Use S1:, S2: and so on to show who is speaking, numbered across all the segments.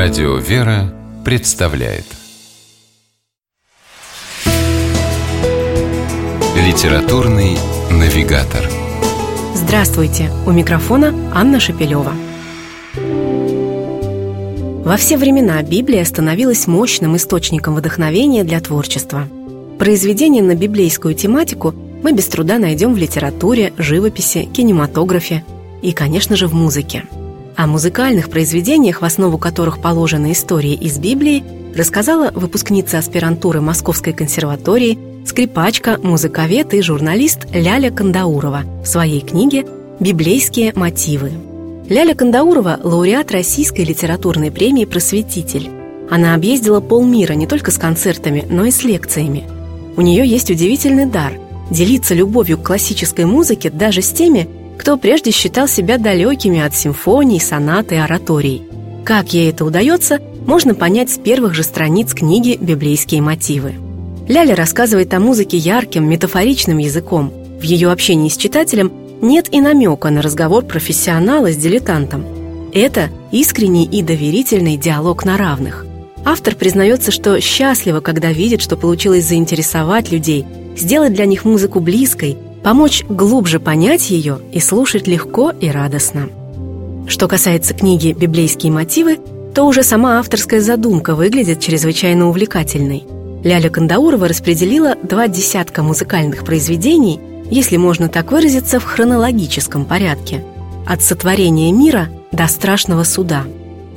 S1: Радио «Вера» представляет Литературный навигатор
S2: Здравствуйте! У микрофона Анна Шапилева. Во все времена Библия становилась мощным источником вдохновения для творчества. Произведения на библейскую тематику мы без труда найдем в литературе, живописи, кинематографе и, конечно же, в музыке – о музыкальных произведениях, в основу которых положены истории из Библии, рассказала выпускница аспирантуры Московской консерватории, скрипачка, музыковед и журналист Ляля Кандаурова в своей книге «Библейские мотивы». Ляля Кандаурова – лауреат Российской литературной премии «Просветитель». Она объездила полмира не только с концертами, но и с лекциями. У нее есть удивительный дар – делиться любовью к классической музыке даже с теми, кто прежде считал себя далекими от симфоний, сонат и ораторий. Как ей это удается, можно понять с первых же страниц книги «Библейские мотивы». Ляля рассказывает о музыке ярким, метафоричным языком. В ее общении с читателем нет и намека на разговор профессионала с дилетантом. Это искренний и доверительный диалог на равных. Автор признается, что счастлива, когда видит, что получилось заинтересовать людей, сделать для них музыку близкой, помочь глубже понять ее и слушать легко и радостно. Что касается книги «Библейские мотивы», то уже сама авторская задумка выглядит чрезвычайно увлекательной. Ляля Кандаурова распределила два десятка музыкальных произведений, если можно так выразиться, в хронологическом порядке, от сотворения мира до страшного суда.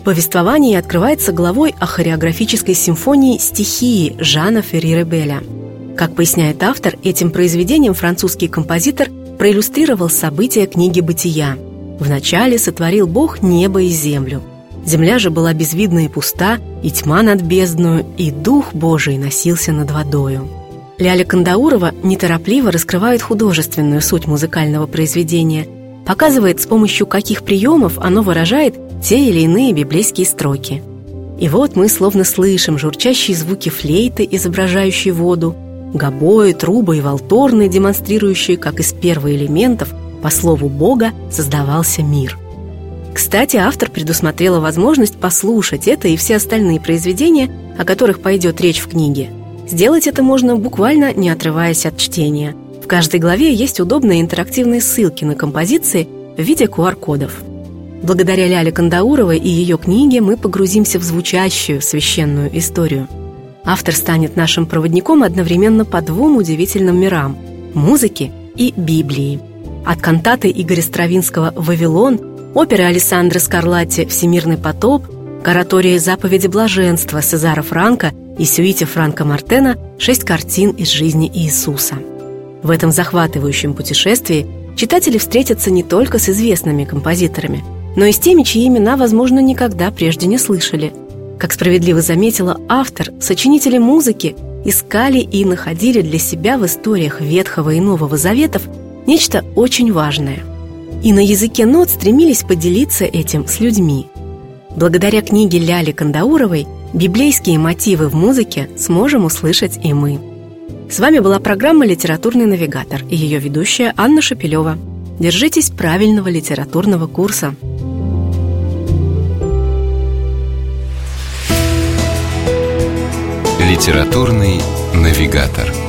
S2: Повествование открывается главой о хореографической симфонии «Стихии» Жана Ферри Беля – как поясняет автор, этим произведением французский композитор проиллюстрировал события книги «Бытия». Вначале сотворил Бог небо и землю. Земля же была безвидна и пуста, и тьма над бездною, и Дух Божий носился над водою. Ляля Кандаурова неторопливо раскрывает художественную суть музыкального произведения, показывает, с помощью каких приемов оно выражает те или иные библейские строки. И вот мы словно слышим журчащие звуки флейты, изображающие воду, гобои, трубы и волторны, демонстрирующие, как из первоэлементов, по слову Бога, создавался мир. Кстати, автор предусмотрела возможность послушать это и все остальные произведения, о которых пойдет речь в книге. Сделать это можно буквально не отрываясь от чтения. В каждой главе есть удобные интерактивные ссылки на композиции в виде QR-кодов. Благодаря Ляле Кандауровой и ее книге мы погрузимся в звучащую священную историю – Автор станет нашим проводником одновременно по двум удивительным мирам – музыке и Библии. От кантаты Игоря Стравинского «Вавилон», оперы Александра Скарлатти «Всемирный потоп», к оратории «Заповеди блаженства» Сезара Франка и сюите Франка Мартена «Шесть картин из жизни Иисуса». В этом захватывающем путешествии читатели встретятся не только с известными композиторами, но и с теми, чьи имена, возможно, никогда прежде не слышали – как справедливо заметила автор, сочинители музыки искали и находили для себя в историях Ветхого и Нового Заветов нечто очень важное. И на языке нот стремились поделиться этим с людьми. Благодаря книге Ляли Кандауровой библейские мотивы в музыке сможем услышать и мы. С вами была программа «Литературный навигатор» и ее ведущая Анна Шапилева. Держитесь правильного литературного курса.
S1: Литературный навигатор.